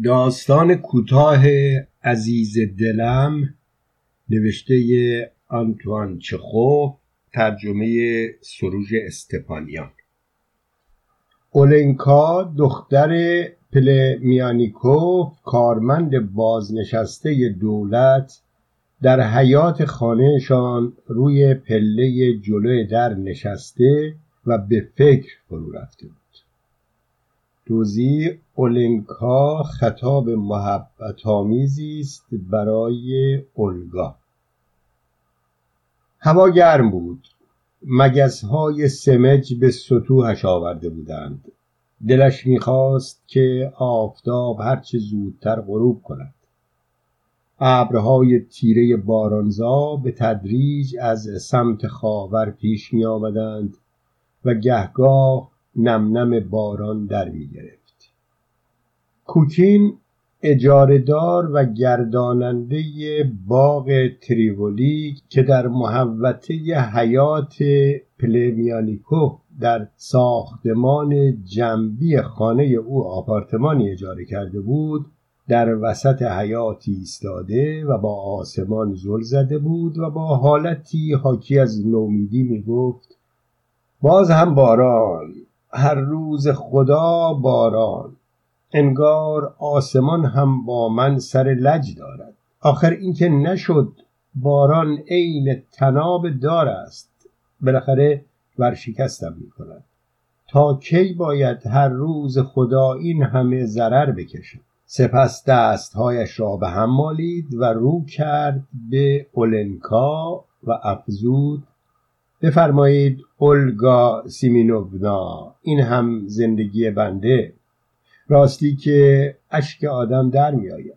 داستان کوتاه عزیز دلم نوشته آنتوان چخوف ترجمه سروژ استپانیان. اولنکا دختر پلمیانیکوف کارمند بازنشسته دولت در حیات خانهشان روی پله جلوی در نشسته و به فکر فرو رفته بود. توضیح اولنکا خطاب محبت آمیزی است برای اولگا. هوا گرم بود. مگس های سمج به سطوحش آورده بودند. دلش می‌خواست که آفتاب هرچه زودتر غروب کند. ابرهای تیره بارانزا به تدریج از سمت خاور پیش می آمدند و گهگاه نم نم باران در می گرفت. کوکین اجارهدار و گرداننده باغ تریولی که در محوطه حیات پلمیانیکو در ساختمان جنبی خانه او آپارتمانی اجاره کرده بود در وسط حیاتی ایستاده و با آسمان زل زده بود و با حالتی حاکی از نومیدی می گفت باز هم باران. هر روز خدا باران. انگار آسمان هم با من سر لج دارد. آخر اینکه نشد باران عین تناب دار است. بالاخره ورشکستم می کند تا کی باید هر روز خدا این همه ضرر بکشد؟ سپس دستهایش را به هم مالید و رو کرد به اولنکا و افزود بفرمایید اولگا سیمینوونا. این هم زندگی بنده. راستی که اشک آدم در می آید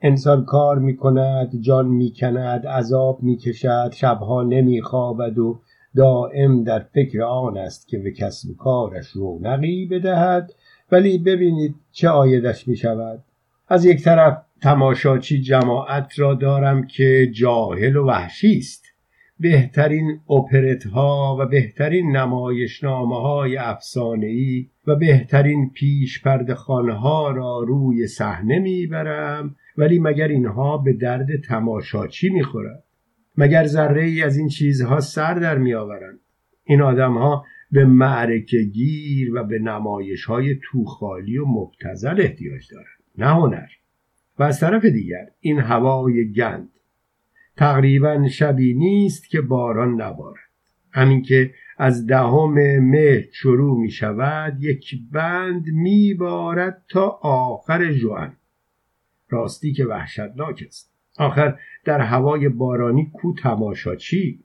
انسان کار می کند جان می کند عذاب می کشد شبها نمی خوابد و دائم در فکر آن است که به کسب کارش رونقی بدهد. ولی ببینید چه آیدش می شود از یک طرف تماشاچی جماعت را دارم که جاهل و وحشی است. بهترین اپرت ها و بهترین نمایشنامه های ای و بهترین پیش ها را روی صحنه می‌برم ولی مگر اینها به درد تماشاچی می‌خورد مگر ذره ای از این چیزها سر در میآورند؟ این آدم ها به معرکه گیر و به نمایش های توخالی و مبتزل احتیاج دارند نه هنر. و از طرف دیگر این هوای گند تقریبا شبی نیست که باران نبارد. همین که از دهم مه شروع می شود یک بند می بارد تا آخر جوان. راستی که وحشتناک است. آخر در هوای بارانی کو تماشاچی؟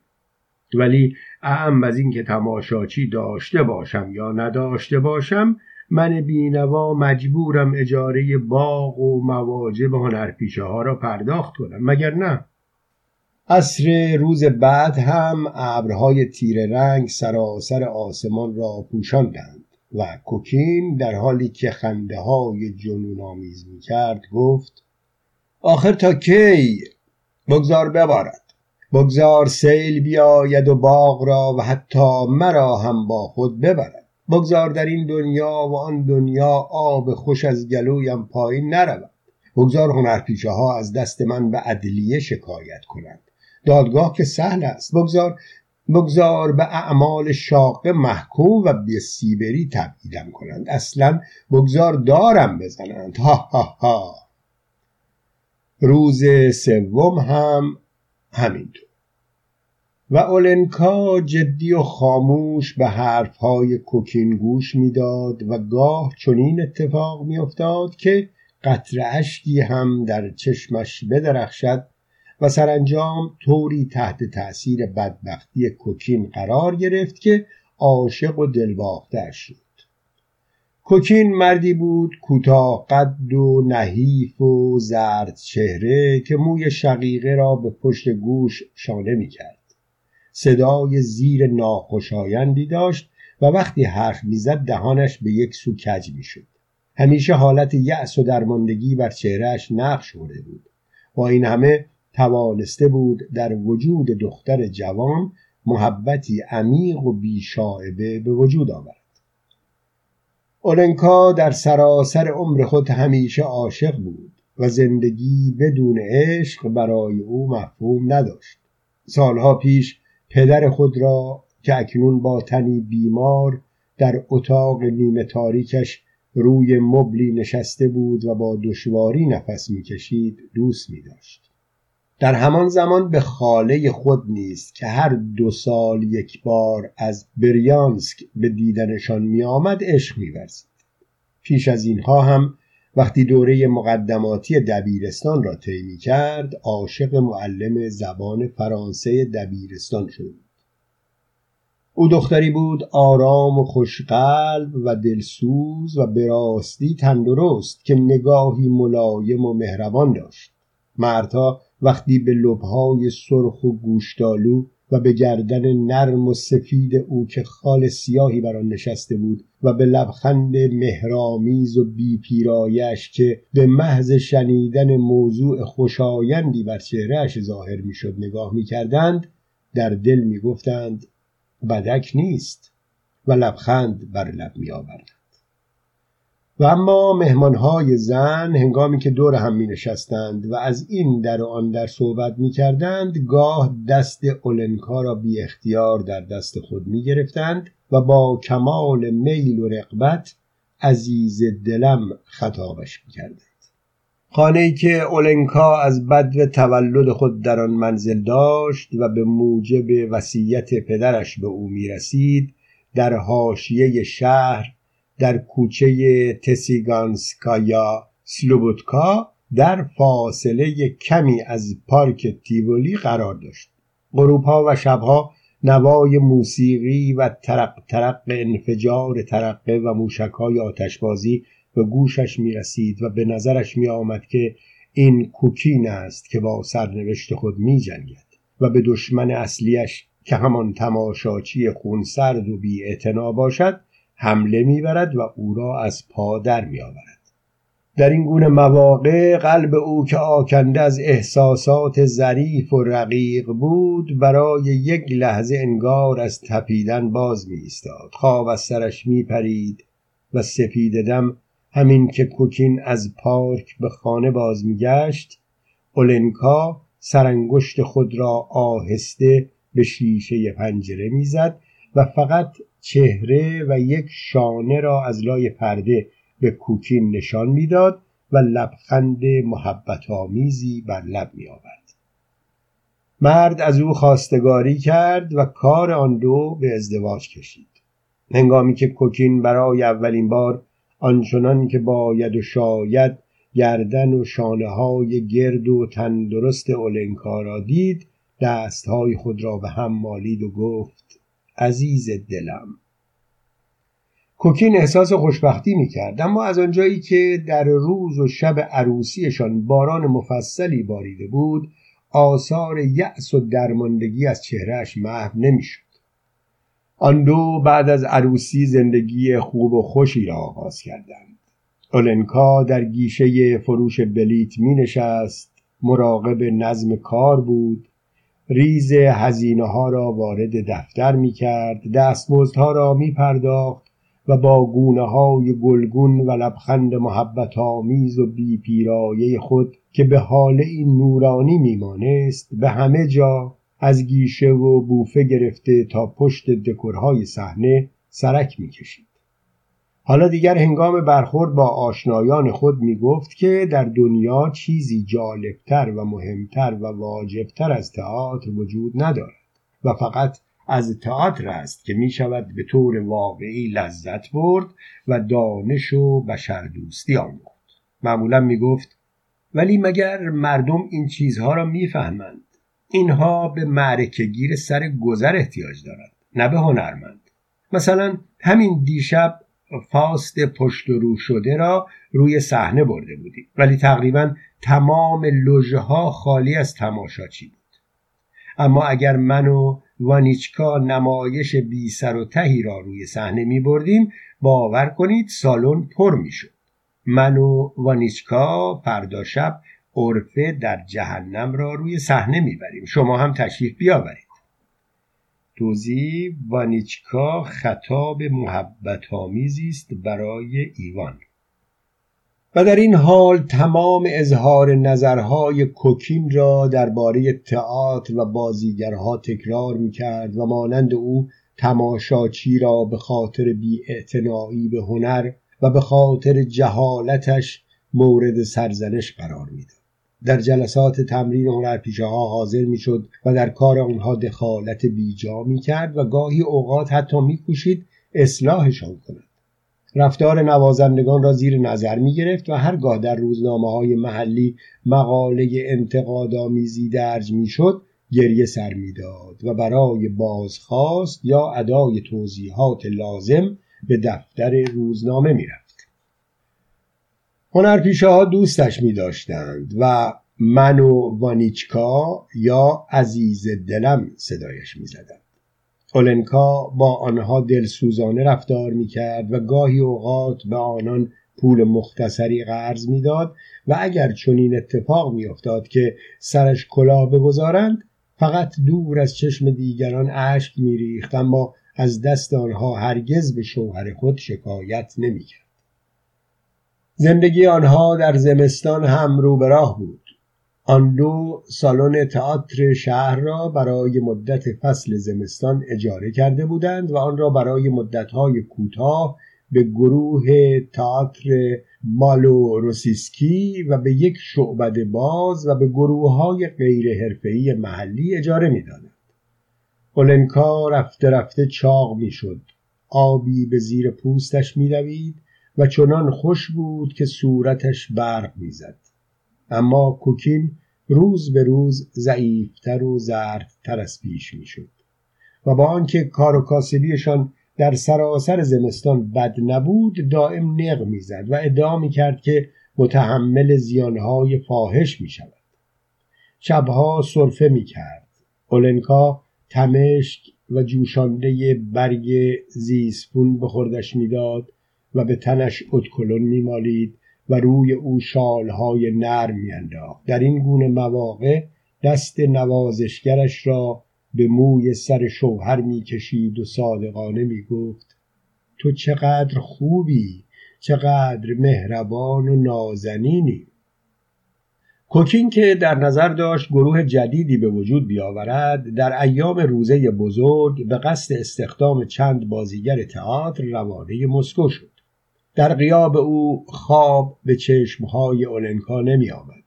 ولی اعم از اینکه تماشاچی داشته باشم یا نداشته باشم من بینوا مجبورم اجاره باغ و مواجب هنرپیشه ها را پرداخت کنم. مگر نه؟ عصر روز بعد هم ابرهای تیره رنگ سراسر آسمان را پوشاندند و کوکین در حالی که خنده های جنون آمیز می کرد گفت آخر تا کی؟ بگذار ببارد. بگذار سیل بیاید و باغ را و حتی مرا هم با خود ببرد. بگذار در این دنیا و آن دنیا آب خوش از گلویم پایین نرود. بگذار هنرپیشه ها از دست من به عدلیه شکایت کنند. دادگاه که سهل است. بگذار بگذار به اعمال شاقه محکوم و به سیبری تبعیدم کنند. اصلا بگذار دارم بزنند. ها ها ها. روز سوم هم همینطور. و اولنکا جدی و خاموش به حرفهای کوکین گوش می‌داد و گاه چنین اتفاق میافتاد که قطر اشکی هم در چشمش بدرخشد و سرانجام طوری تحت تأثیر بدبختی کوکین قرار گرفت که عاشق و دلباختش شد. کوکین مردی بود کوتاه قد و نحیف و زرد چهره که موی شقیقه را به پشت گوش شانه می کرد. صدای زیر ناخوشایندی داشت و وقتی حرف می‌زد دهانش به یک سو کج می‌شد. همیشه حالت یأس و درماندگی بر چهرهش نقش برده بود. با این همه توانسته بود در وجود دختر جوان محبتی عمیق و بیشاعبه به وجود آورد اولنکا در سراسر عمر خود همیشه عاشق بود و زندگی بدون عشق برای او مفهوم نداشت سالها پیش پدر خود را که اکنون با تنی بیمار در اتاق نیمه تاریکش روی مبلی نشسته بود و با دشواری نفس می‌کشید دوست می داشت. در همان زمان به خاله خود نیست که هر دو سال یک بار از بریانسک به دیدنشان می آمد عشق می پیش از اینها هم وقتی دوره مقدماتی دبیرستان را طی کرد عاشق معلم زبان فرانسه دبیرستان شد. او دختری بود آرام و خوشقلب و دلسوز و به راستی تندرست که نگاهی ملایم و مهربان داشت. مردها وقتی به لبهای سرخ و گوشتالو و به گردن نرم و سفید او که خال سیاهی بر آن نشسته بود و به لبخند مهرامیز و بی پیرایش که به محض شنیدن موضوع خوشایندی بر چهرهش ظاهر می‌شد نگاه می‌کردند در دل می‌گفتند بدک نیست و لبخند بر لب میآورد. و اما مهمانهای زن هنگامی که دور هم می نشستند و از این در آن در صحبت می کردند گاه دست اولنکا را بی اختیار در دست خود می گرفتند و با کمال میل و رقبت عزیز دلم خطابش می کردند خانه که اولنکا از بد تولد خود در آن منزل داشت و به موجب وصیت پدرش به او می رسید در حاشیه شهر در کوچه تسیگانسکایا سلوبوتکا در فاصله کمی از پارک تیولی قرار داشت. غروبها و شبها نوای موسیقی و ترق ترق انفجار ترقه و موشکهای آتشبازی به گوشش می رسید و به نظرش می آمد که این کوکین است که با سرنوشت خود می جنگد و به دشمن اصلیش که همان تماشاچی خونسرد و بی باشد حمله می‌برد و او را از پا در میآورد. در این گونه مواقع قلب او که آکنده از احساسات ظریف و رقیق بود برای یک لحظه انگار از تپیدن باز می ایستاد خواب از سرش می پرید و سپید دم همین که کوکین از پارک به خانه باز می گشت اولنکا سرانگشت خود را آهسته به شیشه پنجره می‌زد و فقط چهره و یک شانه را از لای پرده به کوکین نشان می‌داد و لبخند محبت آمیزی بر لب می آورد. مرد از او خواستگاری کرد و کار آن دو به ازدواج کشید. هنگامی که کوکین برای اولین بار آنچنان که باید و شاید گردن و شانه های گرد و تندرست اولنکا را دید دستهای خود را به هم مالید و گفت عزیز دلم. کوکین احساس خوشبختی می‌کرد اما از آنجایی که در روز و شب عروسیشان باران مفصلی باریده بود آثار یأس و درماندگی از چهرهش محو نمی‌شد. آن دو بعد از عروسی زندگی خوب و خوشی را آغاز کردند. اولنکا در گیشه فروش بلیت می نشست مراقب نظم کار بود ریز هزینه ها را وارد دفتر می کرد دستمزدها را می پرداخت و با گونه های گلگون و لبخند محبت آمیز و بی پیرایه خود که به حال این نورانی میمانست به همه جا از گیشه و بوفه گرفته تا پشت دکورهای صحنه سرک می‌کشید. حالا دیگر هنگام برخورد با آشنایان خود می گفت که در دنیا چیزی جالبتر و مهمتر و واجبتر از تئاتر وجود ندارد و فقط از تئاتر است که می شود به طور واقعی لذت برد و دانش و بشردوستی آموخت. معمولا می گفت ولی مگر مردم این چیزها را می‌فهمند؟ اینها به معرکه گیر سر گذر احتیاج دارد نه به هنرمند. مثلا همین دیشب فاست پشت رو شده را روی صحنه برده بودیم. ولی تقریبا تمام لژه ها خالی از تماشاچی بود. اما اگر من و وانیچکا نمایش بی سر و تهی را روی صحنه می بردیم باور کنید سالن پر می شد. من و وانیچکا فردا شب عرفه در جهنم را روی صحنه می‌بریم شما هم تشریف بیاورید. توضیح وانیچکا خطاب محبت است برای ایوان. و در این حال تمام اظهار نظرهای کوکین را درباره تئاتر و بازیگرها تکرار می کرد و مانند او تماشاچی را به خاطر بیاعتنایی به هنر و به خاطر جهالتش مورد سرزنش قرار می‌داد. در جلسات تمرین هنرپیشه ها حاضر می‌شد و در کار آنها دخالت بیجا می کرد و گاهی اوقات حتی میکوشید اصلاحشان کند. رفتار نوازندگان را زیر نظر می گرفت و هرگاه در روزنامه های محلی مقاله انتقادآمیزی درج می شد گریه سر می‌داد و برای بازخواست یا ادای توضیحات لازم به دفتر روزنامه می‌رفت. هنرپیشه ها دوستش می داشتند و من و وانیچکا یا عزیز دلم صدایش می زدند. اولنکا با آنها دلسوزانه رفتار می کرد و گاهی اوقات به آنان پول مختصری قرض می‌داد و اگر چنین اتفاق میافتاد که سرش کلاه بگذارند فقط دور از چشم دیگران اشک میریخت اما از دست آنها هرگز به شوهر خود شکایت نمی‌کرد زندگی آنها در زمستان هم رو به راه بود آن دو سالن تئاتر شهر را برای مدت فصل زمستان اجاره کرده بودند و آن را برای مدتهای کوتاه به گروه تئاتر مالو روسیسکی و به یک شعبد باز و به گروه های غیر حرفه‌ای محلی اجاره می‌دادند. اولنکا رفته رفته چاق می‌شد آبی به زیر پوستش میدوید و چنان خوش بود که صورتش برق می‌زد. اما کوکین روز به روز ضعیفتر و زردتر از پیش می‌شد. و با آنکه کار و کاسبیشان در سراسر زمستان بد نبود دائم نق می‌زد و ادعا می‌کرد که متحمل زیانهای فاحش می شود شبها صرفه می کرد اولنکا تمشک و جوشانده برگ زیسپون به خوردش می‌داد. و به تنش اتکلون میمالید و روی او شالهای نرم میانداخت. در این گونه مواقع دست نوازشگرش را به موی سر شوهر می‌کشید و صادقانه می‌گفت تو چقدر خوبی چقدر مهربان و نازنینی. کوکین که در نظر داشت گروه جدیدی به وجود بیاورد در ایام روزه بزرگ به قصد استخدام چند بازیگر تئاتر روانه مسکو شد. در قیاب او خواب به چشمهای اولنکا نمی آمد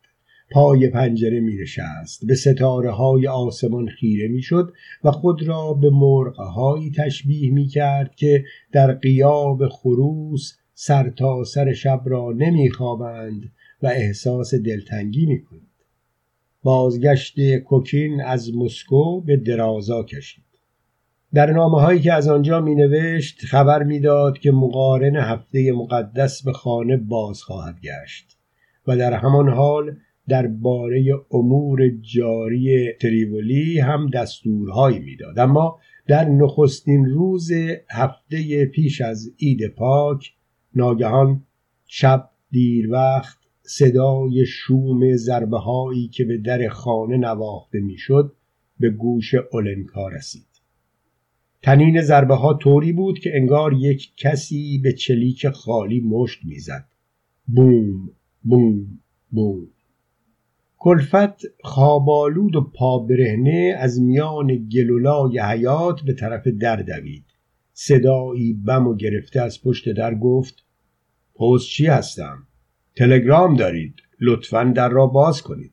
پای پنجره می نشست به ستاره های آسمان خیره می شد و خود را به مرغهایی تشبیه می کرد که در قیاب خروس سر تا سر شب را نمی خوابند و احساس دلتنگی می کند. بازگشت کوکین از مسکو به درازا کشید. در نامه هایی که از آنجا می نوشت خبر می‌داد که مقارن هفته مقدس به خانه باز خواهد گشت و در همان حال درباره امور جاری تریولی هم دستورهایی می‌داد. اما در نخستین روز هفته پیش از عید پاک ناگهان شب دیر وقت صدای شوم ضربه هایی که به در خانه نواخته می‌شد به گوش اولنکا رسید. تنین ضربه ها طوری بود که انگار یک کسی به چلیک خالی مشت می‌زد. بوم بوم بوم. کلفت خوابالود و پابرهنه از میان گلولای حیات به طرف در دوید. صدایی بم و گرفته از پشت در گفت پست چی هستم؟ تلگرام دارید. لطفا در را باز کنید.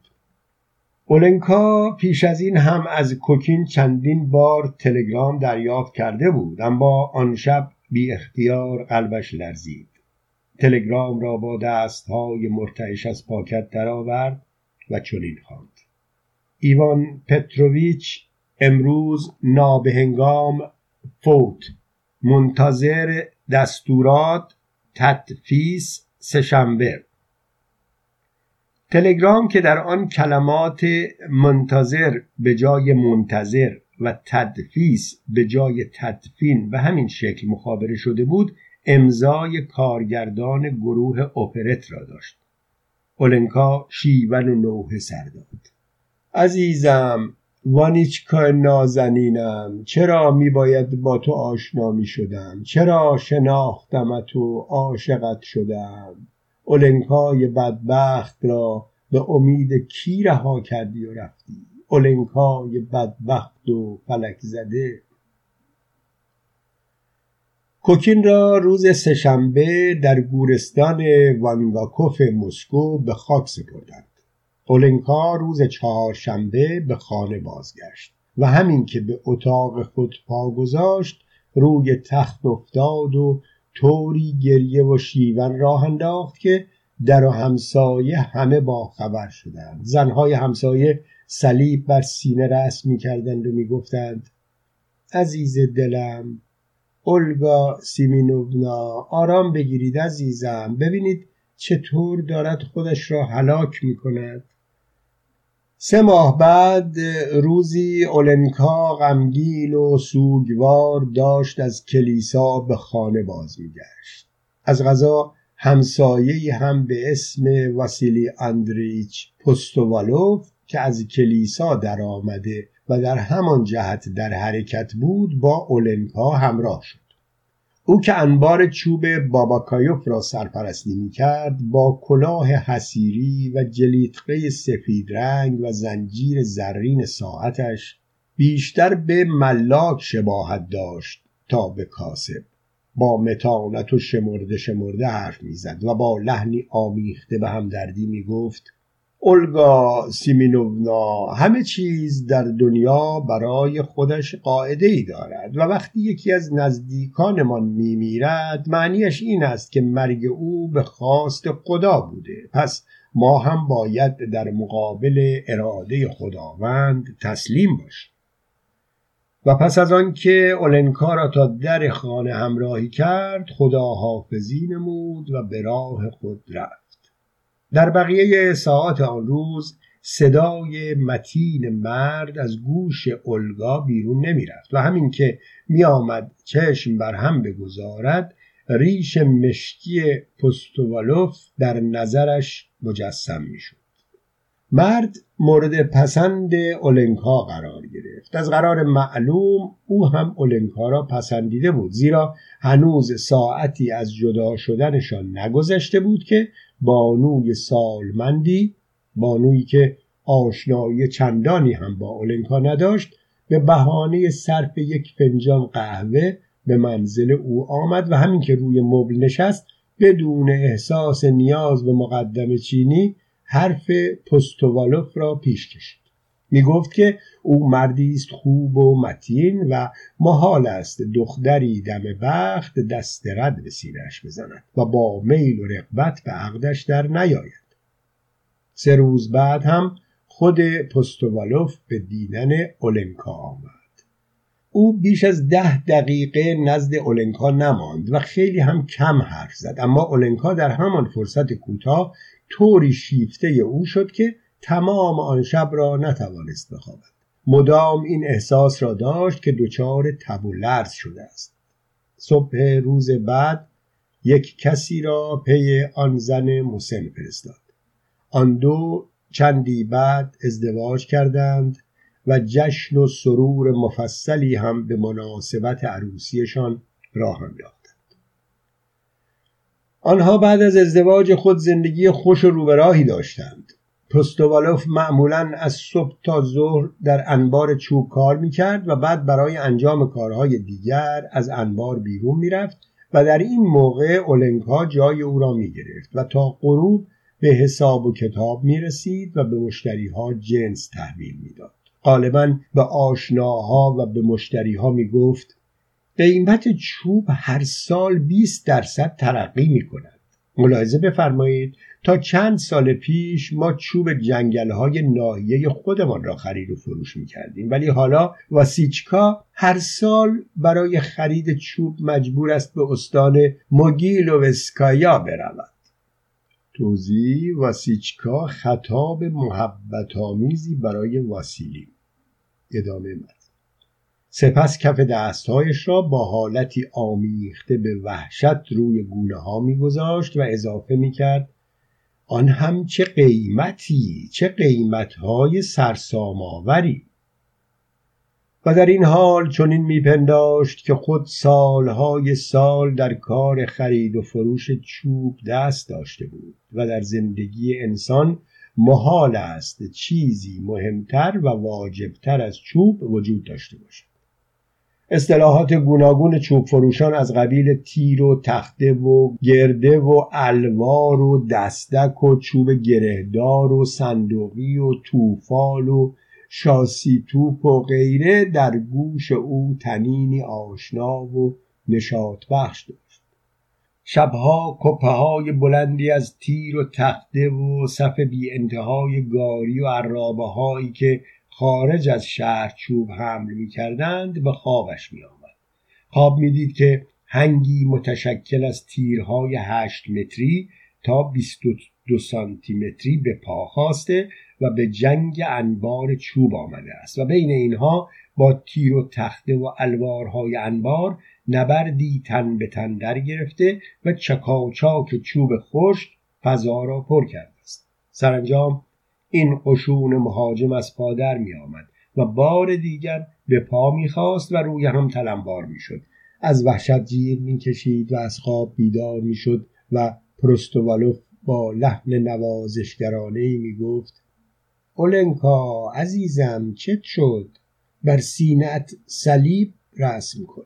اولنکا پیش از این هم از کوکین چندین بار تلگرام دریافت کرده بود اما آن شب بی اختیار قلبش لرزید. تلگرام را با دستهای مرتعش از پاکت درآورد و چنین خواند. ایوان پتروویچ امروز نابهنگام فوت. منتظر دستورات تدفیس سهشنبه. تلگرام که در آن کلمات منتظر به جای منتظر و تدفیس به جای تدفین به همین شکل مخابره شده بود امضای کارگردان گروه اپرت را داشت. اولنکا شیون و نوه سر داد. عزیزم وانیچکا نازنینم چرا میباید با تو آشنا می شدم چرا شناختمت و عاشقت شدم؟ اولنکای بدبخت را به امید کی رها کردی و رفتی؟ اولنکای بدبخت و فلک زده. کوکین را روز سهشنبه در گورستان وانگاکوف مسکو به خاک سپردند. اولنکا روز چهارشنبه به خانه بازگشت و همین که به اتاق خود پا گذاشت روی تخت افتاد و طوری گریه و شیون راه انداخت که در و همسایه همه با خبر شدند. زنهای همسایه صلیب بر سینه رسم می کردند و می گفتند عزیز دلم اولگا سیمینوونا آرام بگیرید عزیزم. ببینید چطور دارد خودش را هلاک می کند سه ماه بعد روزی اولنکا غمگین و سوگوار داشت از کلیسا به خانه باز میگشت. از غذا همسایه هم به اسم واسیلی اندریچ پستوالوف که از کلیسا در آمده و در همان جهت در حرکت بود با اولنکا همراه شد. او که انبار چوب باباکایوف را سرپرستی می کرد با کلاه حسیری و جلیتقه سفید رنگ و زنجیر زرین ساعتش بیشتر به ملاک شباهت داشت تا به کاسب. با متانت و شمرده شمرده حرف می‌زد و با لحنی آمیخته به همدردی می‌گفت اولگا سیمینوونا همه چیز در دنیا برای خودش قاعده ای دارد و وقتی یکی از نزدیکانمان میمیرد معنیش این است که مرگ او به خواست خدا بوده. پس ما هم باید در مقابل اراده خداوند تسلیم باشیم. و پس از آنکه اولنکا را تا در خانه همراهی کرد خدا حافظی نمود و به راه خود رفت. در بقیه ساعات آن روز صدای متین مرد از گوش اولگا بیرون نمی‌رفت و همین که میآمد چشم بر هم بگذارد ریش مشکی پستوالوف در نظرش مجسم می‌شد. مرد مورد پسند اولنکا قرار گرفت. از قرار معلوم او هم اولنکا را پسندیده بود زیرا هنوز ساعتی از جدا شدنشان نگذشته بود که بانوی سالمندی بانویی که آشنایی چندانی هم با اولنکا نداشت به بهانه صرف یک فنجان قهوه به منزل او آمد و همین که روی مبل نشست بدون احساس نیاز به مقدم چینی حرف پستوالوف را پیش کشید. می گفت که او مردی است خوب و متین و محال است دختری دم بخت دست رد به سینهش بزند و با میل و رقبت به عقدش در نیاید. سه روز بعد هم خود پستوالوف به دیدن اولنکا آمد. او بیش از ده دقیقه نزد اولنکا نماند و خیلی هم کم حرف زد اما اولنکا در همان فرصت کوتاه طوری شیفته او شد که تمام آن شب را نتوانست بخوابد. مدام این احساس را داشت که دچار تب و لرز شده است. صبح روز بعد یک کسی را پی آن زن مسن فرستاد. آن دو چندی بعد ازدواج کردند و جشن و سرور مفصلی هم به مناسبت عروسیشان راه انداختند. آنها بعد از ازدواج خود زندگی خوش و روبراهی داشتند. پستوالوف معمولا از صبح تا ظهر در انبار چوب کار می‌کرد و بعد برای انجام کارهای دیگر از انبار بیرون می‌رفت و در این موقع اولنکا جای او را می‌گرفت و تا غروب به حساب و کتاب می‌رسید و به مشتریها جنس تحویل می‌داد. غالبا به آشناها و به مشتریها می‌گفت قیمت چوب هر سال 20 درصد ترقی می کند ملاحظه بفرمایید. تا چند سال پیش ما چوب جنگل های ناحیه خودمان را خرید و فروش می کردیم ولی حالا واسیچکا هر سال برای خرید چوب مجبور است به استان موگیل و وسکایا برود. توضیح واسیچکا خطاب محبت آمیزی برای واسیلی ادامه من سپس کف دستهایش را با حالتی آمیخته به وحشت روی گونه ها میگذاشت و اضافه می‌کرد آن هم چه قیمتی چه قیمت های سرسام آوری و در این حال چنین میپنداشت که خود سالهای سال در کار خرید و فروش چوب دست داشته بود و در زندگی انسان محال است چیزی مهمتر و واجبتر از چوب وجود داشته باشد. اصطلاحات گوناگون چوب فروشان از قبیل تیر و تخته و گرده و الوار و دستک و چوب گرهدار و صندوقی و توفال و شاسی توپ و غیره در گوش او تنینی آشنا و نشاط بخش داشت. شبها کپه های بلندی از تیر و تخته و صف بی انتهای گاری و عرابه هایی که خارج از شهر چوب حمل می کردند به خوابش می آمد. خواب می دید که هنگی متشکل از تیرهای هشت متری تا 22 سانتی متری به پا خواسته و به جنگ انبار چوب آمده است و بین اینها با تیر و تخته و الوارهای انبار نبردی تن به تن در گرفته و چکاچاک چوب خشک فضا را پر کرده است سرانجام این قشون مهاجم از پادر می آمد و بار دیگر به پا می خواست و روی هم تلمبار می شد از وحشت جیر می کشید و از خواب بیدار می شد و پروستوالوف با لحن نوازشگرانه می گفت اولنکا عزیزم چت شد؟ بر سینت صلیب رسم کن.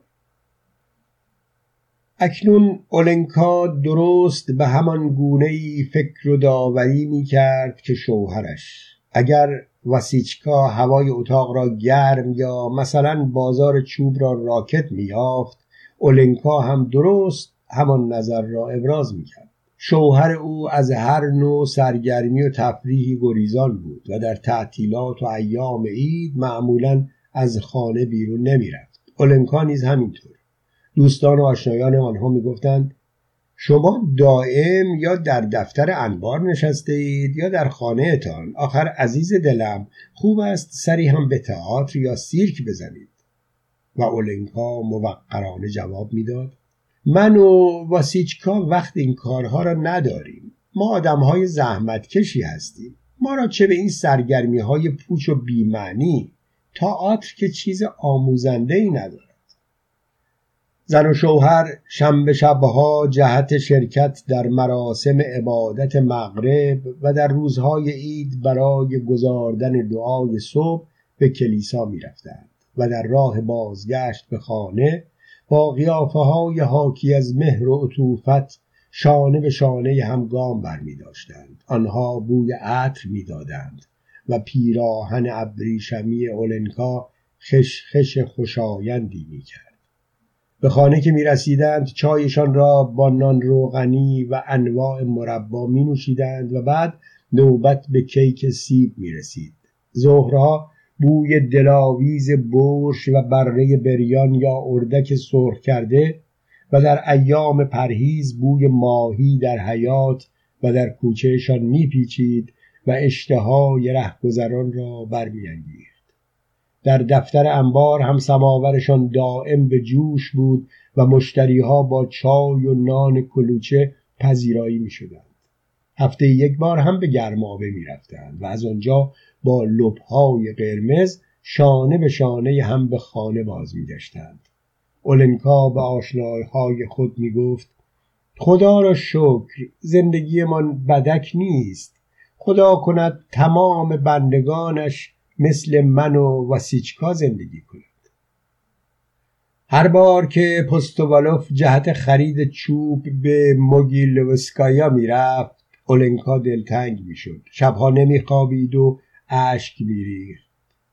اکنون اولنکا درست به همان گونه ای فکر و داوری می کرد که شوهرش. اگر وسیچکا هوای اتاق را گرم یا مثلا بازار چوب را راکت می یافت اولنکا هم درست همان نظر را ابراز می کرد شوهر او از هر نوع سرگرمی و تفریحی گریزان بود و در تعطیلات و ایام عید معمولا از خانه بیرون نمی‌رفت. اولنکا نیز همینطور. دوستان و آشنایان آنها می‌گفتند شما دائم یا در دفتر انبار نشسته اید یا در خانه اتان آخر عزیز دلم خوب است سری هم به تئاتر یا سیرک بزنید. و اولنکا موقرانه جواب می‌داد من و واسیچکا وقت این کارها را نداریم. ما آدم های زحمت کشی هستیم. ما را چه به این سرگرمی های پوچ و بیمعنی؟ تئاتر که چیز آموزنده ای ندارد. زن و شوهر شنبه شبها جهت شرکت در مراسم عبادت مغرب و در روزهای عید برای گذاردن دعای صبح به کلیسا می رفتند و در راه بازگشت به خانه با قیافه های حاکی از مهر و عطوفت شانه به شانه هم گام بر می داشتند. آنها بوی عطر می دادند و پیراهن ابریشمی اولنکا خش خش خوشایندی می کرد. به خانه که می رسیدند چایشان را با نان روغنی و انواع مربا می نوشیدند و بعد نوبت به کیک سیب می رسید. ظهرها بوی دلاویز برش و بره بریان یا اردک سرخ کرده و در ایام پرهیز بوی ماهی در حیات و در کوچهشان میپیچید و اشتهای رهگذران را برمیانگیخت در دفتر انبار هم سماورشان دائم به جوش بود و مشتریها با چای و نان کلوچه پذیرایی می شدند. هفته یک بار هم به گرمابه می رفتند و از آنجا با لبهای قرمز شانه به شانه هم به خانه باز می گشتند. اولنکا به آشنایهای خود می گفت خدا را شکر زندگیمان بدک نیست خدا کند تمام بندگانش مثل من و وسیچکا زندگی کند. هر بار که پستوالوف جهت خرید چوب به موگیلوسکایا می‌رفت اولنکا دلتنگ می‌شد. شبها نمیخوابید و اشک میریخت.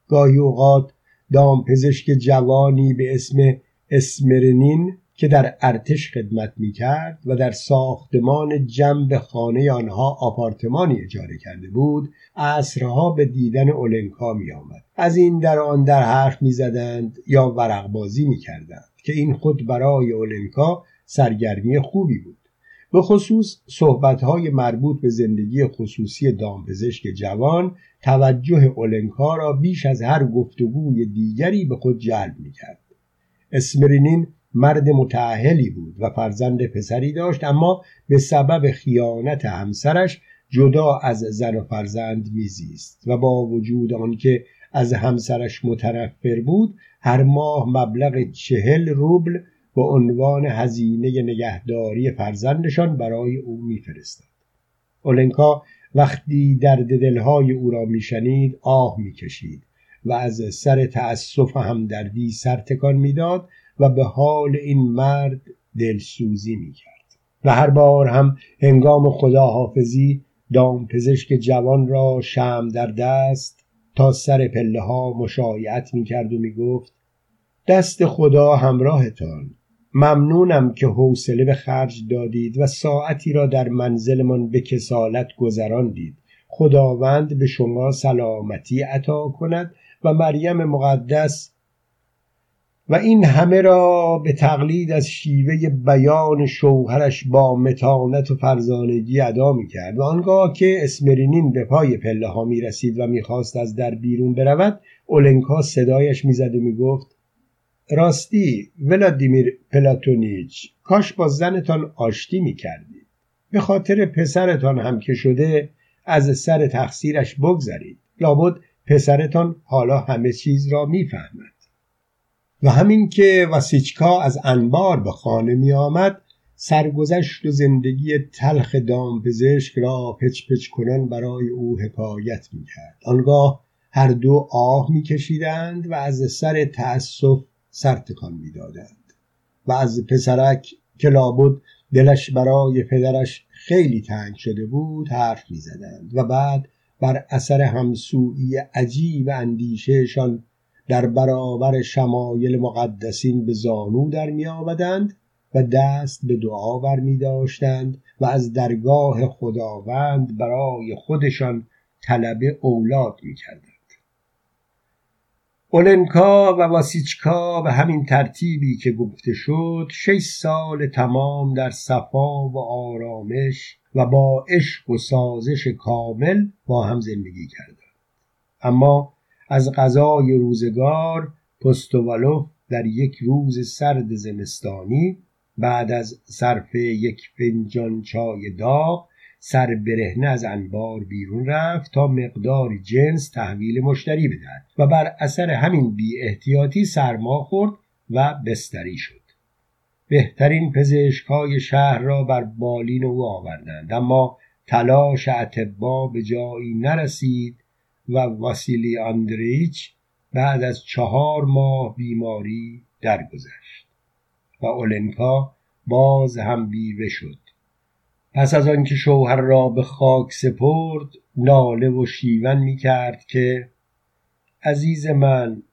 گاهی اوقات دامپزشک جوانی به اسم اسمرنین که در ارتش خدمت می کرد و در ساختمان جنب خانه آنها آپارتمانی اجاره کرده بود عصرها به دیدن اولنکا می آمد. از این در آن در حرف می زدند یا ورق بازی می کردند که این خود برای اولنکا سرگرمی خوبی بود به خصوص صحبتهای مربوط به زندگی خصوصی دامپزشک جوان توجه اولنکا را بیش از هر گفتگوی دیگری به خود جلب می‌کرد اسمرینین مرد متعهلی بود و فرزند پسری داشت اما به سبب خیانت همسرش جدا از زن و فرزند میزیست و با وجود آنکه از همسرش متنفر بود هر ماه مبلغ چهل روبل به عنوان هزینه نگهداری فرزندشان برای او میفرستاد. اولنکا وقتی درد دلهای او را میشنید آه می‌کشید و از سر تأسف همدردی سر تکان می‌داد و به حال این مرد دلسوزی می‌کرد. و هر بار هم هنگام خداحافظی دام پزشک جوان را شم در دست تا سر پله ها مشایعت می کرد و می گفت دست خدا همراهتان. ممنونم که حوصله به خرج دادید و ساعتی را در منزلمان به کسالت گذراندید. خداوند به شما سلامتی عطا کند و مریم مقدس و این همه را به تقلید از شیوه بیان شوهرش با متانت و فرزانگی ادا می کرد و آنگاه که اسمرینین به پای پله ها می رسید و می‌خواست از در بیرون برود اولنکا صدایش می‌زد و می‌گفت راستی ولادیمیر پلاتونیچ کاش با زنتان آشتی می کردید به خاطر پسرتان هم که شده از سر تقصیرش بگذرید. لابد پسرتان حالا همه چیز را می‌فهمد و همین که واسیچکا از انبار به خانه می آمد سرگذشت و زندگی تلخ دامپزشک را پچ پچ کنن برای او حکایت می کرد. آنگاه هر دو آه می کشیدند و از سر تأسف سر تکان می دادند. و از پسرک که لابد دلش برای پدرش خیلی تنگ شده بود حرف می زدند و بعد بر اثر همسویی عجیب اندیشهشان در برابر شمایل مقدسین به زانو در می آمدند و دست به دعا بر می داشتند و از درگاه خداوند برای خودشان طلب اولاد می کردند. اولنکا و واسیچکا به همین ترتیبی که گفته شد شش سال تمام در صفا و آرامش و با عشق و سازش کامل با هم زندگی کردند اما از غذای روزگار پستوالوف در یک روز سرد زمستانی بعد از صرف یک فنجان چای داغ سر برهنه از انبار بیرون رفت تا مقدار جنس تحویل مشتری بدهد و بر اثر همین بی احتیاطی سرما خورد و بستری شد. بهترین پزشکای شهر را بر بالین او آوردند اما تلاش اطبا به جایی نرسید و واسیلی آندریچ بعد از چهار ماه بیماری درگذشت و اولنکا باز هم بیوه شد. پس از آنکه شوهر را به خاک سپرد ناله و شیون می کرد که عزیز من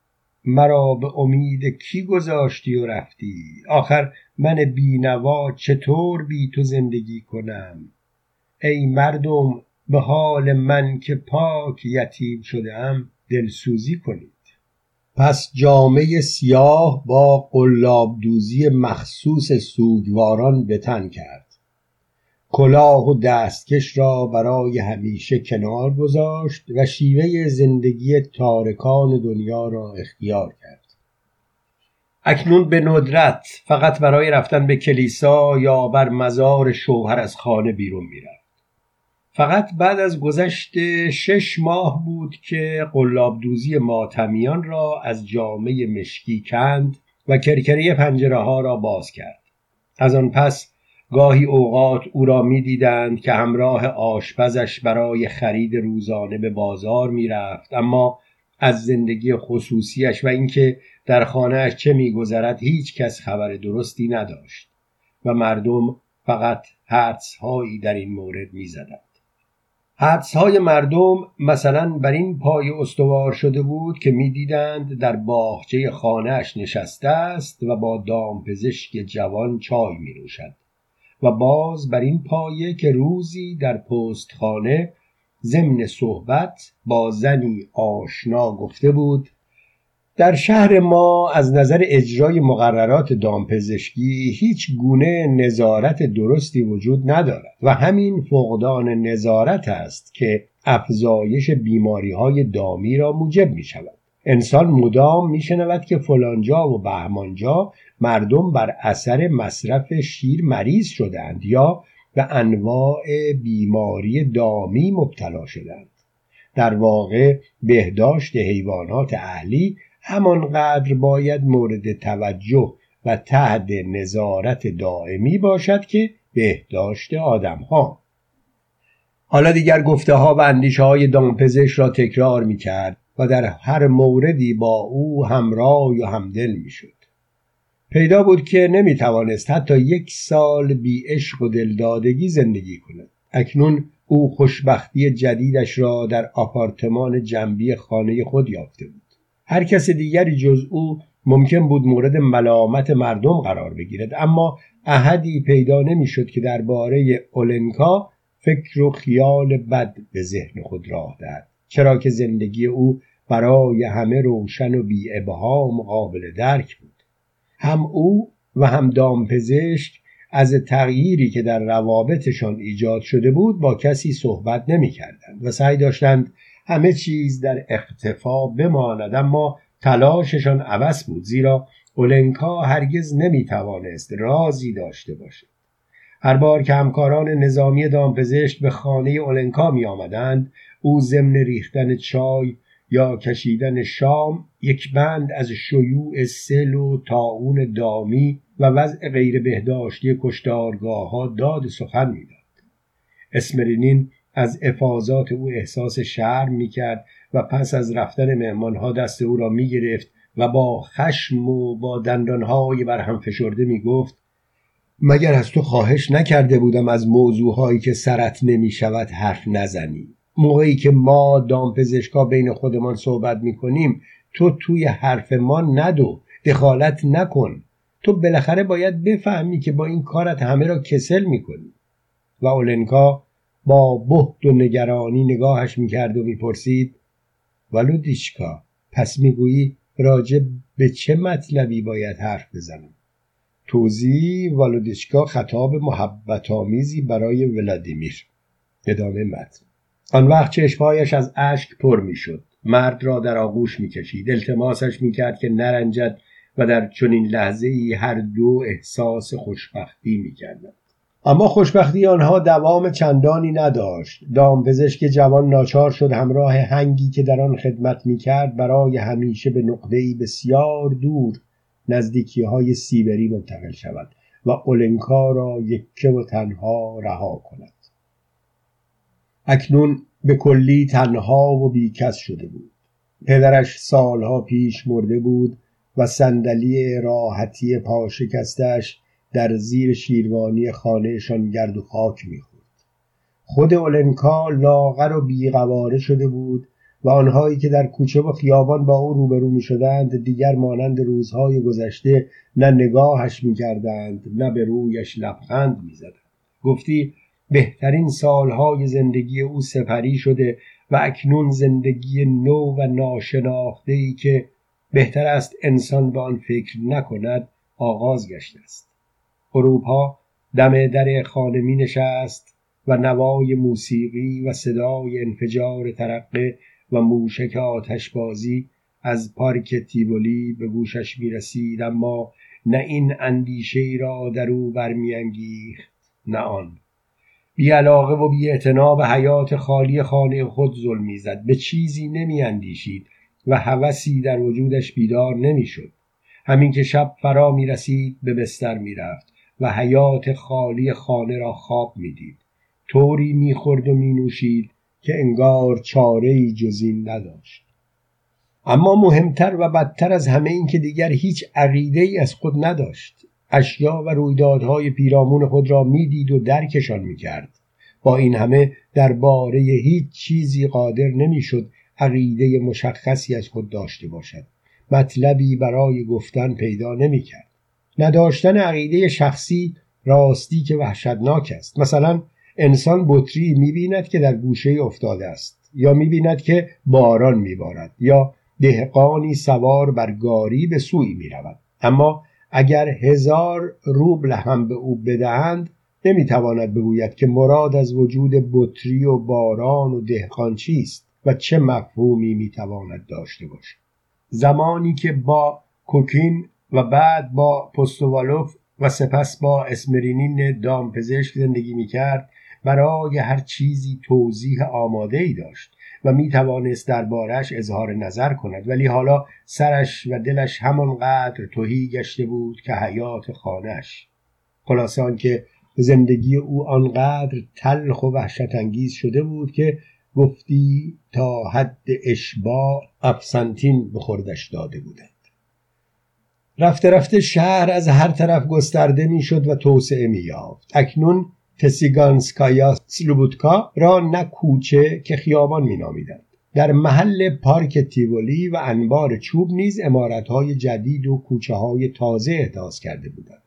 مرا به امید کی گذاشتی و رفتی؟ آخر من بینوا چطور بی تو زندگی کنم؟ ای مردم به حال من که پاک یتیم شدم دلسوزی کنید. پس جامعه سیاه با قلاب دوزی مخصوص سوگواران به تن کرد. کلاه و دستکش را برای همیشه کنار گذاشت و شیوه زندگی تارکان دنیا را اختیار کرد. اکنون به ندرت فقط برای رفتن به کلیسا یا بر مزار شوهر از خانه بیرون می‌رفت. فقط بعد از گذشت شش ماه بود که قلاب دوزی ماتمیان را از جامعه مشکی کند و کرکری پنجره ها را باز کرد. از آن پس گاهی اوقات او را می‌دیدند که همراه آشپزش برای خرید روزانه به بازار می‌رفت اما از زندگی خصوصیش و اینکه در خانهاش چه میگذرد هیچ کس خبر درستی نداشت و مردم فقط حدس هایی در این مورد می‌زدند. حدس های مردم مثلا بر این پای استوار شده بود که می‌دیدند در باغچه خانهاش نشسته است و با دامپزشک جوان چای می نوشد و باز بر این پایه که روزی در پست خانه ضمن صحبت با زنی آشنا گفته بود در شهر ما از نظر اجرای مقررات دامپزشکی هیچ گونه نظارت درستی وجود ندارد و همین فقدان نظارت است که افزایش بیماری های دامی را موجب می شود انسان مدام می شنود که فلانجا و بهمانجا مردم بر اثر مصرف شیر مریض شدند یا به انواع بیماری دامی مبتلا شدند در واقع بهداشت حیوانات اهلی همانقدر باید مورد توجه و تحت نظارت دائمی باشد که بهداشت آدم ها. حالا دیگر گفته ها و اندیشه های دامپزش را تکرار می کرد و در هر موردی با او همراه و همدل می شد. پیدا بود که نمی توانست حتی یک سال بی عشق و دلدادگی زندگی کند. اکنون او خوشبختی جدیدش را در آپارتمان جنبی خانه خود یافته بود. هر کس دیگری جز او ممکن بود مورد ملامت مردم قرار بگیرد. اما احدی پیدا نمی‌شد که درباره اولنکا فکر و خیال بد به ذهن خود راه دهد. چرا که زندگی او برای همه روشن و بی ابهام قابل درک بود. هم او و هم دامپزشک از تغییری که در روابطشان ایجاد شده بود با کسی صحبت نمی کردند و سعی داشتند همه چیز در اختفا بماند اما تلاششان عوض بود زیرا اولنکا هرگز نمی توانست رازی داشته باشد. هر بار که همکاران نظامی دامپزشک به خانه اولنکا می آمدند او ضمن ریختن چای یا کشیدن شام یک بند از شیوع سل و تاون دامی و وضع غیر بهداشتی کشتارگاه ها داد سخن می‌داد. اسمرینین از افاظات او احساس شرم می‌کرد و پس از رفتن مهمانها دست او را می‌گرفت و با خشم و با دندانهای برهم فشرده می‌گفت مگر از تو خواهش نکرده بودم از موضوعهایی که سرت نمی‌شود حرف نزنی؟ موقعی که ما دامپزشکا بین خودمان صحبت می‌کنیم تو توی حرف ما ندو دخالت نکن. تو بالاخره باید بفهمی که با این کارت همه را کسل می‌کنی. و اولنکا با بهت و نگرانی نگاهش می‌کرد و می‌پرسید ولودیشکا پس می‌گویی راجع به چه مطلبی باید حرف بزنم؟ توضیح والودیشکا خطاب محبت آمیزی برای ولادیمیر. ادامه متن. آن وقت چشمهایش از اشک پر می‌شد. مرد را در آغوش می‌کشید. التماسش می‌کرد که نرنجد و در چنین لحظه ای هر دو احساس خوشبختی می‌کردند. اما خوشبختی آنها دوام چندانی نداشت. دام پزشک جوان ناچار شد همراه هنگی که در آن خدمت می‌کرد برای همیشه به نقطه‌ای بسیار دور نزدیکی های سیبری منتقل شود و اولنکا را یکه و تنها رها کند. اکنون به کلی تنها و بیکس شده بود. پدرش سالها پیش مرده بود و صندلی راحتی پاشکستش در زیر شیروانی خانهشان گرد و خاک می‌خورد خود اولنکا لاغر و بیقواره شده بود و آنهایی که در کوچه و خیابان با او روبرو می شدند دیگر مانند روزهای گذشته نه نگاهش می کردند نه به رویش لبخند می زدند. گفتی بهترین سالهای زندگی او سپری شده و اکنون زندگی نو و ناشناخته ای که بهتر است انسان به آن فکر نکند آغاز گشته است اروپا دم در خانه می نشست و نوای موسیقی و صدای انفجار ترقه و موشک آتشبازی از پارک تیبولی به گوشش می رسید اما نه این اندیشه را در او برمیانگیخت نه آن. بی علاقه و بی به حیات خالی خانه خود ظلم زد به چیزی نمی اندیشید و هوسی در وجودش بیدار نمی‌شد. همین که شب فرا می رسید به بستر می رفت و حیات خالی خانه را خواب می‌دید. طوری می‌خورد و مینوشید که انگار چاره ای جز این نداشت. اما مهمتر و بدتر از همه این که دیگر هیچ عقیده ای از خود نداشت. اشیا و رویدادهای پیرامون خود را می‌دید و درکشان می‌کرد. با این همه درباره هیچ چیزی قادر نمی‌شد عقیده مشخصی از خود داشته باشد. مطلبی برای گفتن پیدا نمی‌کرد. نداشتن عقیده شخصی راستی که وحشتناک است. مثلا انسان بطری می‌بیند که در گوشه افتاده است یا می‌بیند که باران میبارد یا دهقانی سوار بر گاری به سوی می‌رود. اما اگر هزار روبل هم به او بدهند نمی‌تواند بگوید که مراد از وجود بطری و باران و دهقان چیست و چه مفهومی می‌تواند داشته باشد. زمانی که با کوکین و بعد با پستوالوف و سپس با اسمرینین دامپزشک زندگی می‌کرد برای هر چیزی توضیح آماده ای داشت و می توانست دربارش اظهار نظر کند. ولی حالا سرش و دلش همانقدر توهی گشته بود که حیات خانهش خلاصه که زندگی او آنقدر تلخ و وحشت انگیز شده بود که گفتی تا حد اشباع افسنتین به خوردش داده بودند رفته رفته شهر از هر طرف گسترده می‌شد و توسعه مییافت. اکنون تسیگانسکایا سلوبوتکا را نه کوچه که خیابان مینامیدند. در محل پارک تیولی و انبار چوب نیز امارتهای جدید و کوچه های تازه احداث کرده بودند.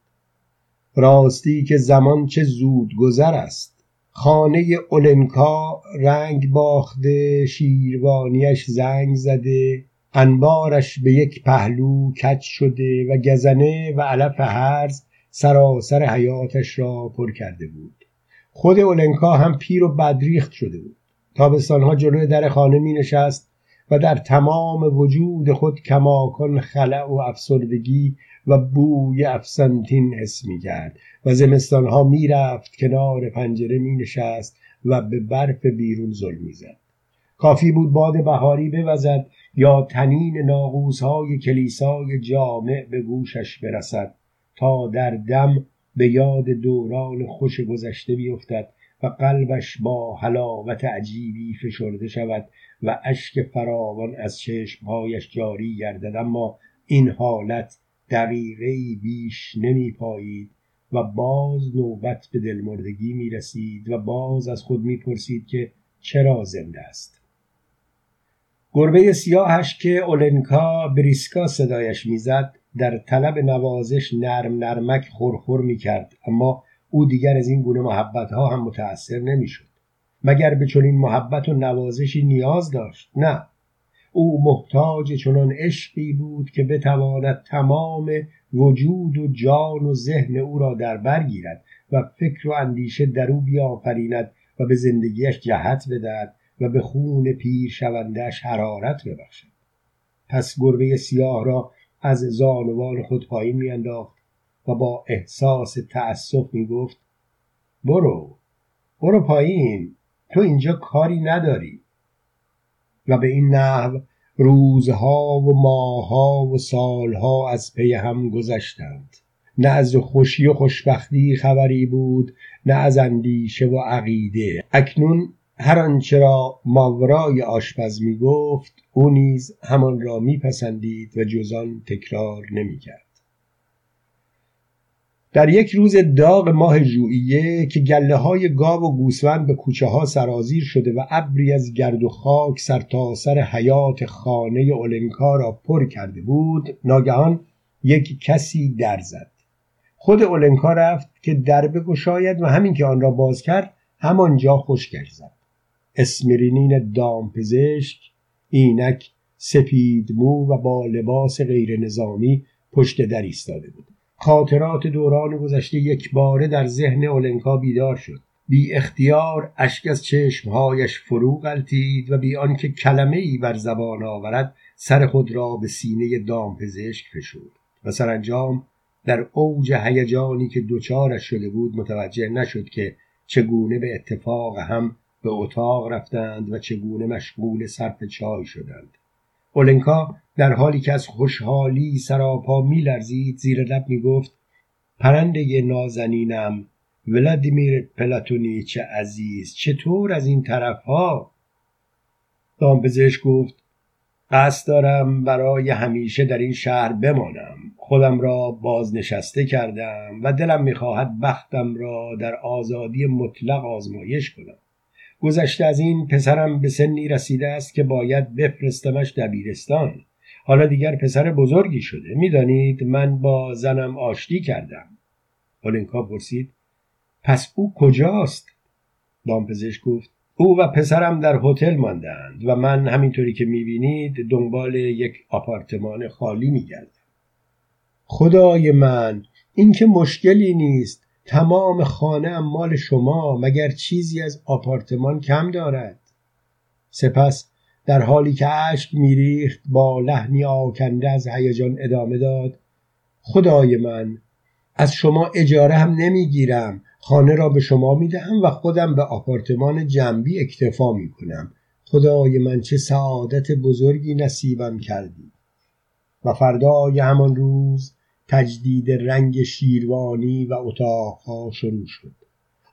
راستی که زمان چه زود گذر است خانه اولنکا رنگ باخته شیروانیش زنگ زده انبارش به یک پهلو کچ شده و گزنه و علف هرز سراسر حیاتش را پر کرده بود خود اولنکا هم پیر و بدریخت شده بود تابستانها جلوی در خانه می نشست و در تمام وجود خود کماکن خلع و افسردگی و بوی افسنتین حس می کرد و زمستانها می رفت کنار پنجره می نشست و به برف بیرون زل می زد. کافی بود باد بهاری بوزد یا تنین ناغوزهای کلیسای جامع به گوشش برسد تا در دم به یاد دوران خوش گذشته بیفتد و قلبش با حلاوت عجیبی فشرده شود و اشک فراوان از چشمهایش جاری گردد. اما این حالت دقیقه بیش نمی پایید و باز نوبت به دلمردگی می رسید و باز از خود می پرسید که چرا زنده است. گربه سیاهش که اولنکا بریسکا صدایش می‌زد در طلب نوازش نرم نرمک خورخور می کرد اما او دیگر از این گونه محبت ها هم متأثر نمی‌شد. مگر به چنین محبت و نوازشی نیاز داشت؟ نه. او محتاج چنان عشقی بود که بتواند تمام وجود و جان و ذهن او را در بر گیرد و فکر و اندیشه در او بیافریند و به زندگیش جهت بدهد. و به خون پیر شوندهش حرارت ببخشد. پس گربه سیاه را از زانوان خود پایین میانداخت و با احساس تأسف می‌گفت برو برو پایین تو اینجا کاری نداری. و به این نحو روزها و ماهها و سالها از پی هم گذشتند. نه از خوشی و خوشبختی خبری بود نه از اندیشه و عقیده. اکنون هر آنچه را ماورای آشپز می گفت او نیز همان را میپسندید و جزان تکرار نمی کرد. در یک روز داغ ماه ژوئیه که گله های گاو و گوسفند به کوچه ها سرازیر شده و ابری از گرد و خاک سرتاسر سر حیات خانه اولنکا را پر کرده بود ناگهان یک کسی در زد خود اولنکا رفت که در بگشاید و همین که آن را باز کرد همانجا خشکش زد اسمرینین دامپزشک اینک سپید مو و با لباس غیر نظامی پشت در ایستاده بود. خاطرات دوران گذشته یک باره در ذهن اولنکا بیدار شد. بی اختیار اشک از چشمهایش فرو غلطید و بی آنکه کلمه ای بر زبان آورد سر خود را به سینه دامپزشک فشرد و سرانجام در اوج هیجانی که دوچارش شده بود متوجه نشد که چگونه به اتفاق هم به اتاق رفتند و چگونه مشغول صرف چای شدند. اولنکا در حالی که از خوشحالی سراپا میلرزید زیر لب می‌گفت پرنده نازنینم ولادیمیر پلاتونیچ عزیز چطور از این طرف ها دامپزشک گفت قصد دارم برای همیشه در این شهر بمانم. خودم را بازنشسته کردم و دلم می‌خواهد بختم را در آزادی مطلق آزمایش کنم. گذشته از این پسرم به سنی رسیده است که باید بفرستمش دبیرستان. حالا دیگر پسر بزرگی شده می‌دانید؟ من با زنم آشتی کردم. اولنکا پرسید پس او کجاست؟ دامپزشک گفت او و پسرم در هتل ماندند و من همینطوری که می‌بینید دنبال یک آپارتمان خالی میگردم. خدای من این که مشکلی نیست. تمام خانه مال شما مگر چیزی از آپارتمان کم دارد؟ سپس در حالی که اشک میریخت با لحنی آکنده از هیجان ادامه داد. خدای من از شما اجاره هم نمی‌گیرم. خانه را به شما می‌دهم و خودم به آپارتمان جنبی اکتفا می‌کنم. خدای من چه سعادت بزرگی نصیبم کردی. و فردای همان روز تجدید رنگ شیروانی و اتاقها شروع شد.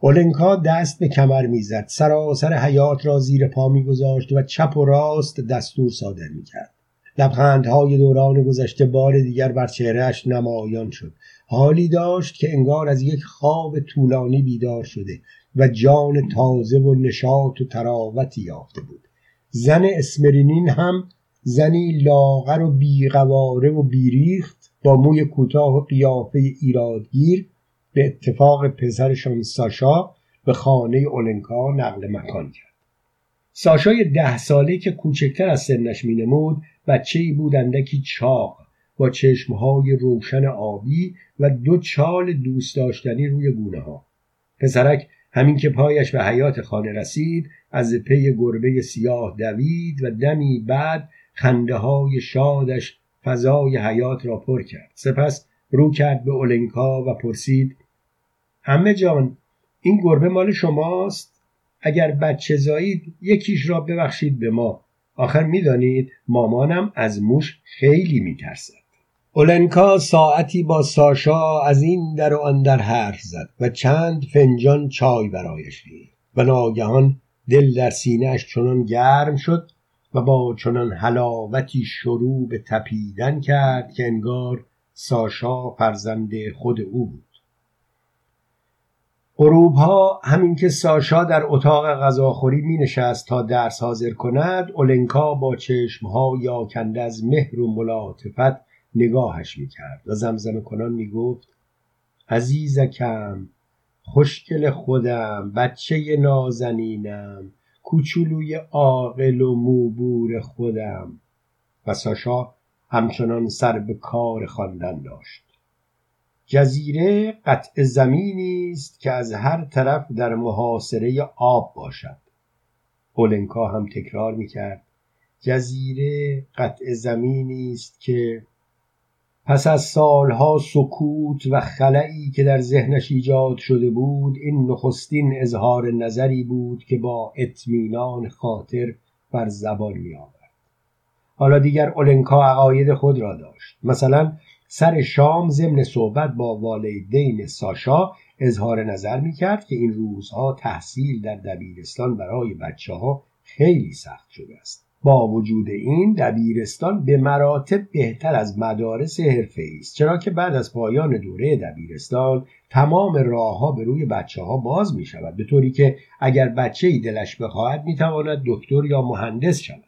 اولنکا دست به کمر می‌زد. سراسر حیات را زیر پا میگذاشت و چپ و راست دستور صادر می‌کرد. لبخندهای دوران گذشته بار دیگر بر چهرهش نمایان شد. حالی داشت که انگار از یک خواب طولانی بیدار شده و جان تازه و نشاط و تراوتی یافته بود. زن اسمرینین هم زنی لاغر و بیقواره و بیریخت با موی کوتاه و قیافه ایرادگیر به اتفاق پسرشان ساشا به خانه اولنکا نقل مکان کرد. ساشای ده ساله که کوچکتر از سنش مینمود بچه ای بود اندکی چاق با چشمهای روشن آبی و دو چال دوست داشتنی روی گونه ها پسرک همین که پایش به حیات خانه رسید از پی گربه سیاه دوید و دمی بعد خنده های شادش فضای حیات را پر کرد. سپس رو کرد به اولنکا و پرسید همه جان این گربه مال شماست؟ اگر بچه زایید یکیش را ببخشید به ما. آخر می‌دانید مامانم از موش خیلی میترسد. اولنکا ساعتی با ساشا از این در و آن در حرف زد و چند فنجان چای برایش ریخت و ناگهان دل در سینهاش چنان گرم شد و با چنان حلاوتی شروع به تپیدن کرد که انگار ساشا فرزند خود او بود. غروب ها همین که ساشا در اتاق غذاخوری می نشست تا درس حاضر کند اولنکا با چشم ها یاکنده از مهر و ملاطفت نگاهش می کرد و زمزمه کنان می گفت عزیزکم خوشگل خودم بچه نازنینم کوچولوی عاقل و موبور خودم. و ساشا همچنان سر به کار خواندن داشت. جزیره قطع زمینی است که از هر طرف در محاصره آب باشد. اولنکا هم تکرار می‌کرد جزیره قطع زمینی است که پس از سالها سکوت و خلایی که در ذهنش ایجاد شده بود این نخستین اظهار نظری بود که با اطمینان خاطر بر زبان می آورد. حالا دیگر اولنکا عقاید خود را داشت مثلا سر شام ضمن صحبت با والدین ساشا اظهار نظر می کرد که این روزها تحصیل در دبیرستان برای بچه ها خیلی سخت شده است با وجود این دبیرستان به مراتب بهتر از مدارس حرفه است چرا که بعد از پایان دوره دبیرستان تمام راهها به روی بچه ها باز می شود به طوری که اگر بچه ای دلش بخواهد می تواند دکتر یا مهندس شود.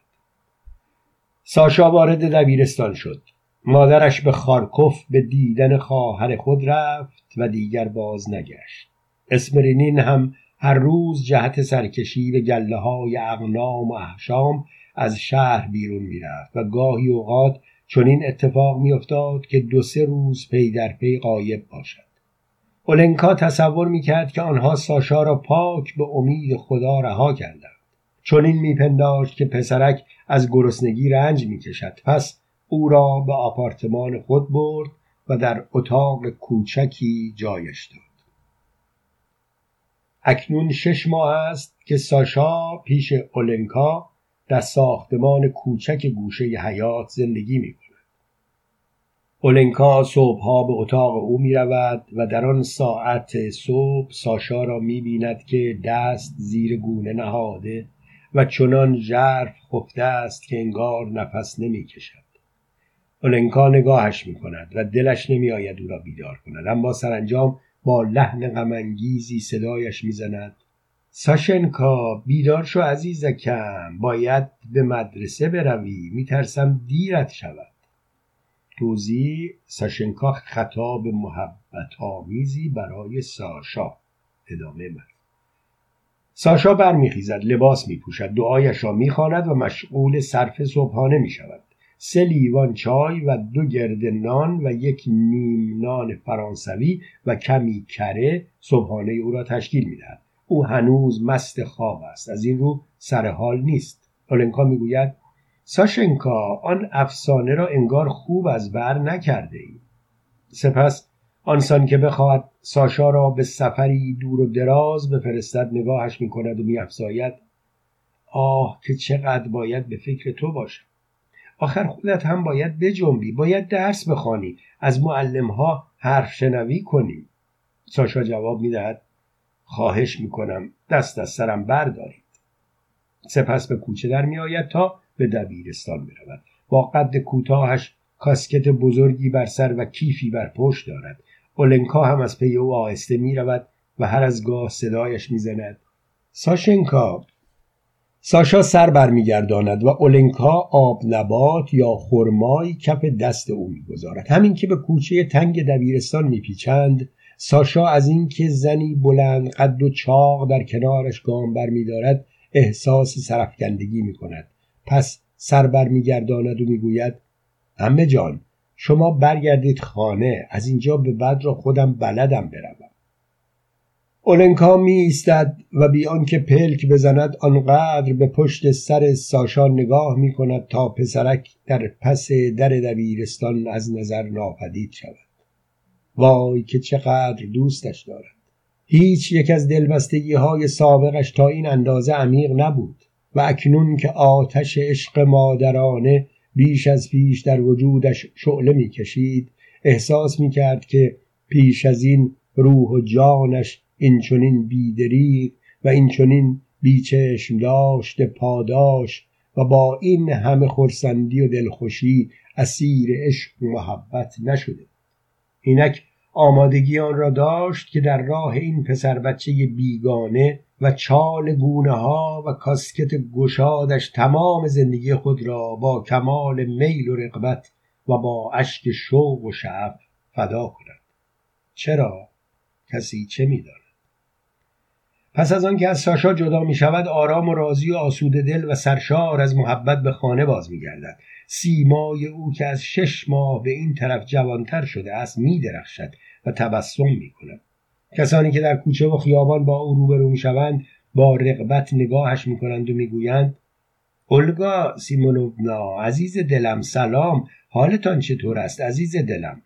ساشا وارد دبیرستان شد. مادرش به خارکوف به دیدن خواهر خود رفت و دیگر باز نگشت. اسمرینین هم هر روز جهت سرکشی به گله های اغنام و احشام از شهر بیرون می‌رفت و گاهی اوقات چنین اتفاق میافتاد که دو سه روز پی در پی قایب باشد. اولنکا تصور می‌کرد که آنها ساشا را پاک به امید خدا رها کردند. چنین میپنداشت که پسرک از گرسنگی رنج می‌کشد. پس او را به آپارتمان خود برد و در اتاق کوچکی جایش داد. اکنون شش ماه است که ساشا پیش اولنکا در ساختمان کوچک گوشه حیات زندگی می کند. اولنکا صبحها به اتاق او می رود و در آن ساعت صبح ساشا را می بیند که دست زیر گونه نهاده و چنان ژرف خفته است که انگار نفس نمی کشد. اولنکا نگاهش می کند و دلش نمی آید او را بیدار کند اما سرانجام با لحن غمانگیزی صدایش می‌زند ساشنکا بیدار شو عزیزکم. باید به مدرسه بروی. میترسم دیرت شود. توضیح ساشنکا خطاب محبت آمیزی برای ساشا. ادامه من ساشا برمیخیزد لباس میپوشد دعایش را می‌خواند و مشغول صرف صبحانه می‌شود. سه لیوان چای و دو گرد نان و یک نیم نان فرانسوی و کمی کره صبحانه او را تشکیل می‌دهد. او هنوز مست خواب است. از این رو سر حال نیست. اولنکا می‌گوید ساشنکا آن افسانه را انگار خوب از بر نکرده ای سپس آنسان که بخواهد ساشا را به سفری دور و دراز بفرستد نگاهش می‌کند و میافزاید آه که چقدر باید به فکر تو باشم. آخر خودت هم باید بجنبی باید درس بخوانی از معلمها حرف شنوی کنی. ساشا جواب می‌دهد خواهش می‌کنم دست از سرم بردارید. سپس به کوچه در میآید تا به دبیرستان برود. با قد کوتاهش کاسکت بزرگی بر سر و کیفی بر پشت دارد. اولنکا هم از پی او آهسته می رود و هر از گاه صدایش می‌زند. ساشنکا ساشا سر برمیگرداند و اولنکا آب نبات یا خرمای کف دست او می‌گذارد. همین که به کوچه تنگ دبیرستان میپیچند ساشا از اینکه زنی بلند قد و چاق در کنارش گام برمیدارد احساس سرفکندگی می‌کند. پس سر برمیگرداند و می‌گوید امه جان شما برگردید خانه از اینجا به بعد را خودم بلدم بروم. اولنکا می ایستد و بی آنکه پلک بزند آنقدر به پشت سر ساشا نگاه می کند تا پسرک در پس در دبیرستان از نظر ناپدید شود. وای که چقدر دوستش دارد. هیچ یک از دلبستگی های سابقش تا این اندازه عمیق نبود و اکنون که آتش عشق مادرانه بیش از پیش در وجودش شعله می کشید احساس می کرد که پیش از این روح و جانش این چونین بیدریق و این چونین بیچشم داشته پاداش و با این همه خورسندی و دلخوشی اسیر عشق و محبت نشده. اینک آمادگی آن را داشت که در راه این پسر بچه بیگانه و چال گونه ها و کاسکت گشادش تمام زندگی خود را با کمال میل و رقبت و با اشک شوق و شعف فدا کند. چرا؟ کسی چه می‌داند؟ پس از آنکه از ساشا جدا می شود آرام و راضی و آسوده دل و سرشار از محبت به خانه باز می گردد سیمای او که از شش ماه به این طرف جوانتر شده است می درخشد و تبسم می کند کسانی که در کوچه و خیابان با او روبرو می شوند با رغبت نگاهش می کنند و می گویند اولگا سیمونوونا عزیز دلم سلام. حالتان چطور است عزیز دلم؟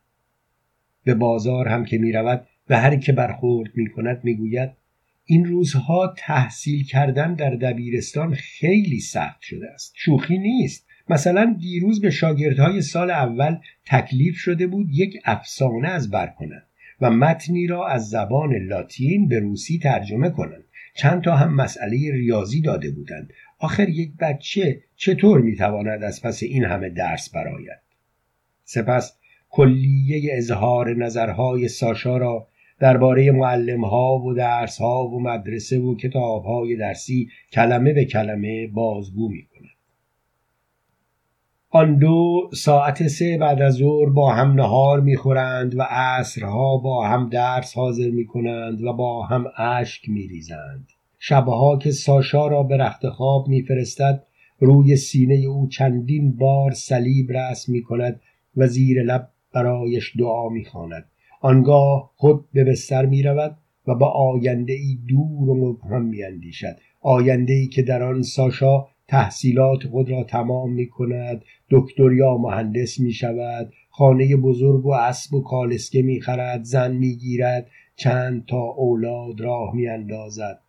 به بازار هم که می رود و هر که برخورد می کند می گوید این روزها تحصیل کردن در دبیرستان خیلی سخت شده است. شوخی نیست. مثلا دیروز به شاگردهای سال اول تکلیف شده بود یک افسانه از بر کنند و متنی را از زبان لاتین به روسی ترجمه کنند. چند تا هم مسئله ریاضی داده بودند. آخر یک بچه چطور می‌تواند از پس این همه درس براید سپس کلیه اظهار نظرهای ساشا را درباره معلم ها و درس ها و مدرسه و کتاب های درسی کلمه به کلمه بازگو می کند. آن دو ساعت سه بعد از ظهر با هم نهار می‌خورند و عصرها با هم درس حاضر می کنند و با هم اشک می ریزند. شبها که ساشا را به رخت خواب میفرستد روی سینه او چندین بار صلیب رسم می کند و زیر لب برایش دعا می خاند. آنگاه خود به بستر می رود و با آینده ای دور و مبهم می اندیشد آینده ای که در آن ساشا تحصیلات خود را تمام می کند دکتر یا مهندس می شود خانه بزرگ و اسب و کالسکه می خرد زن می گیرد چند تا اولاد راه می اندازد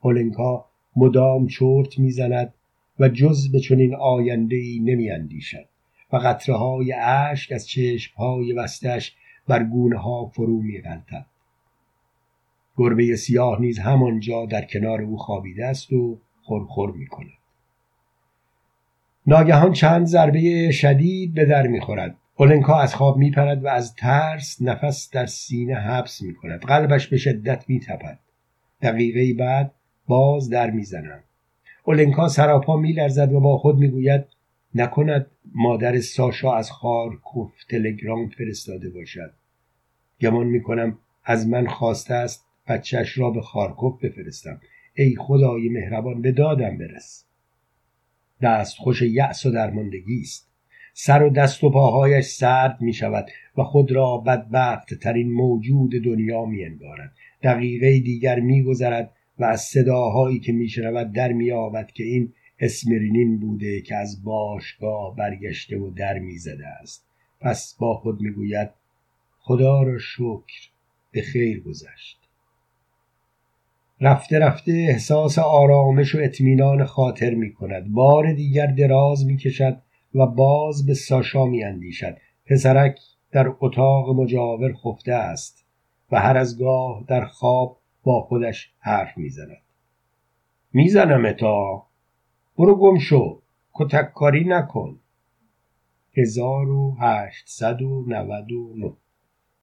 هولنکا مدام چرت می‌زند و جز به چنین آینده ای نمی اندیشد و قطره های اشک از چشم های وستش بر گونه ها فرو می غلطد. گربه سیاه نیز همانجا در کنار او خوابیده است و خورخور می کند. ناگهان چند ضربه شدید به در می‌خورد اولنکا از خواب میپرد و از ترس نفس در سینه حبس می کند قلبش به شدت میتپد دقیقه بعد باز در می‌زنم اولنکا سراپا میلرزد و با خود می‌گوید نکند مادر ساشا از خارکوف تلگرام فرستاده باشد. گمان می‌کنم از من خواسته است بچهش را به خارکوف بفرستم. ای خدای مهربان به دادم برس. دست خوش یأس و درماندگی است. سر و دست و پاهایش سرد می شود و خود را بدبخت ترین موجود دنیا می انگارد دقیقه دیگر می گذرد و از صداهایی که می شنود در می که این اسمرینین بوده که از باشگاه برگشته و در می‌زده است. پس با خود می‌گوید خدا را شکر به خیر گذشت. رفته رفته احساس آرامش و اطمینان خاطر می کند بار دیگر دراز می کشد و باز به ساشا می اندیشد پسرک در اتاق مجاور خفته است و هر از گاه در خواب با خودش حرف می‌زند. می‌زنم تا برو گم شو کتک کاری نکن 1899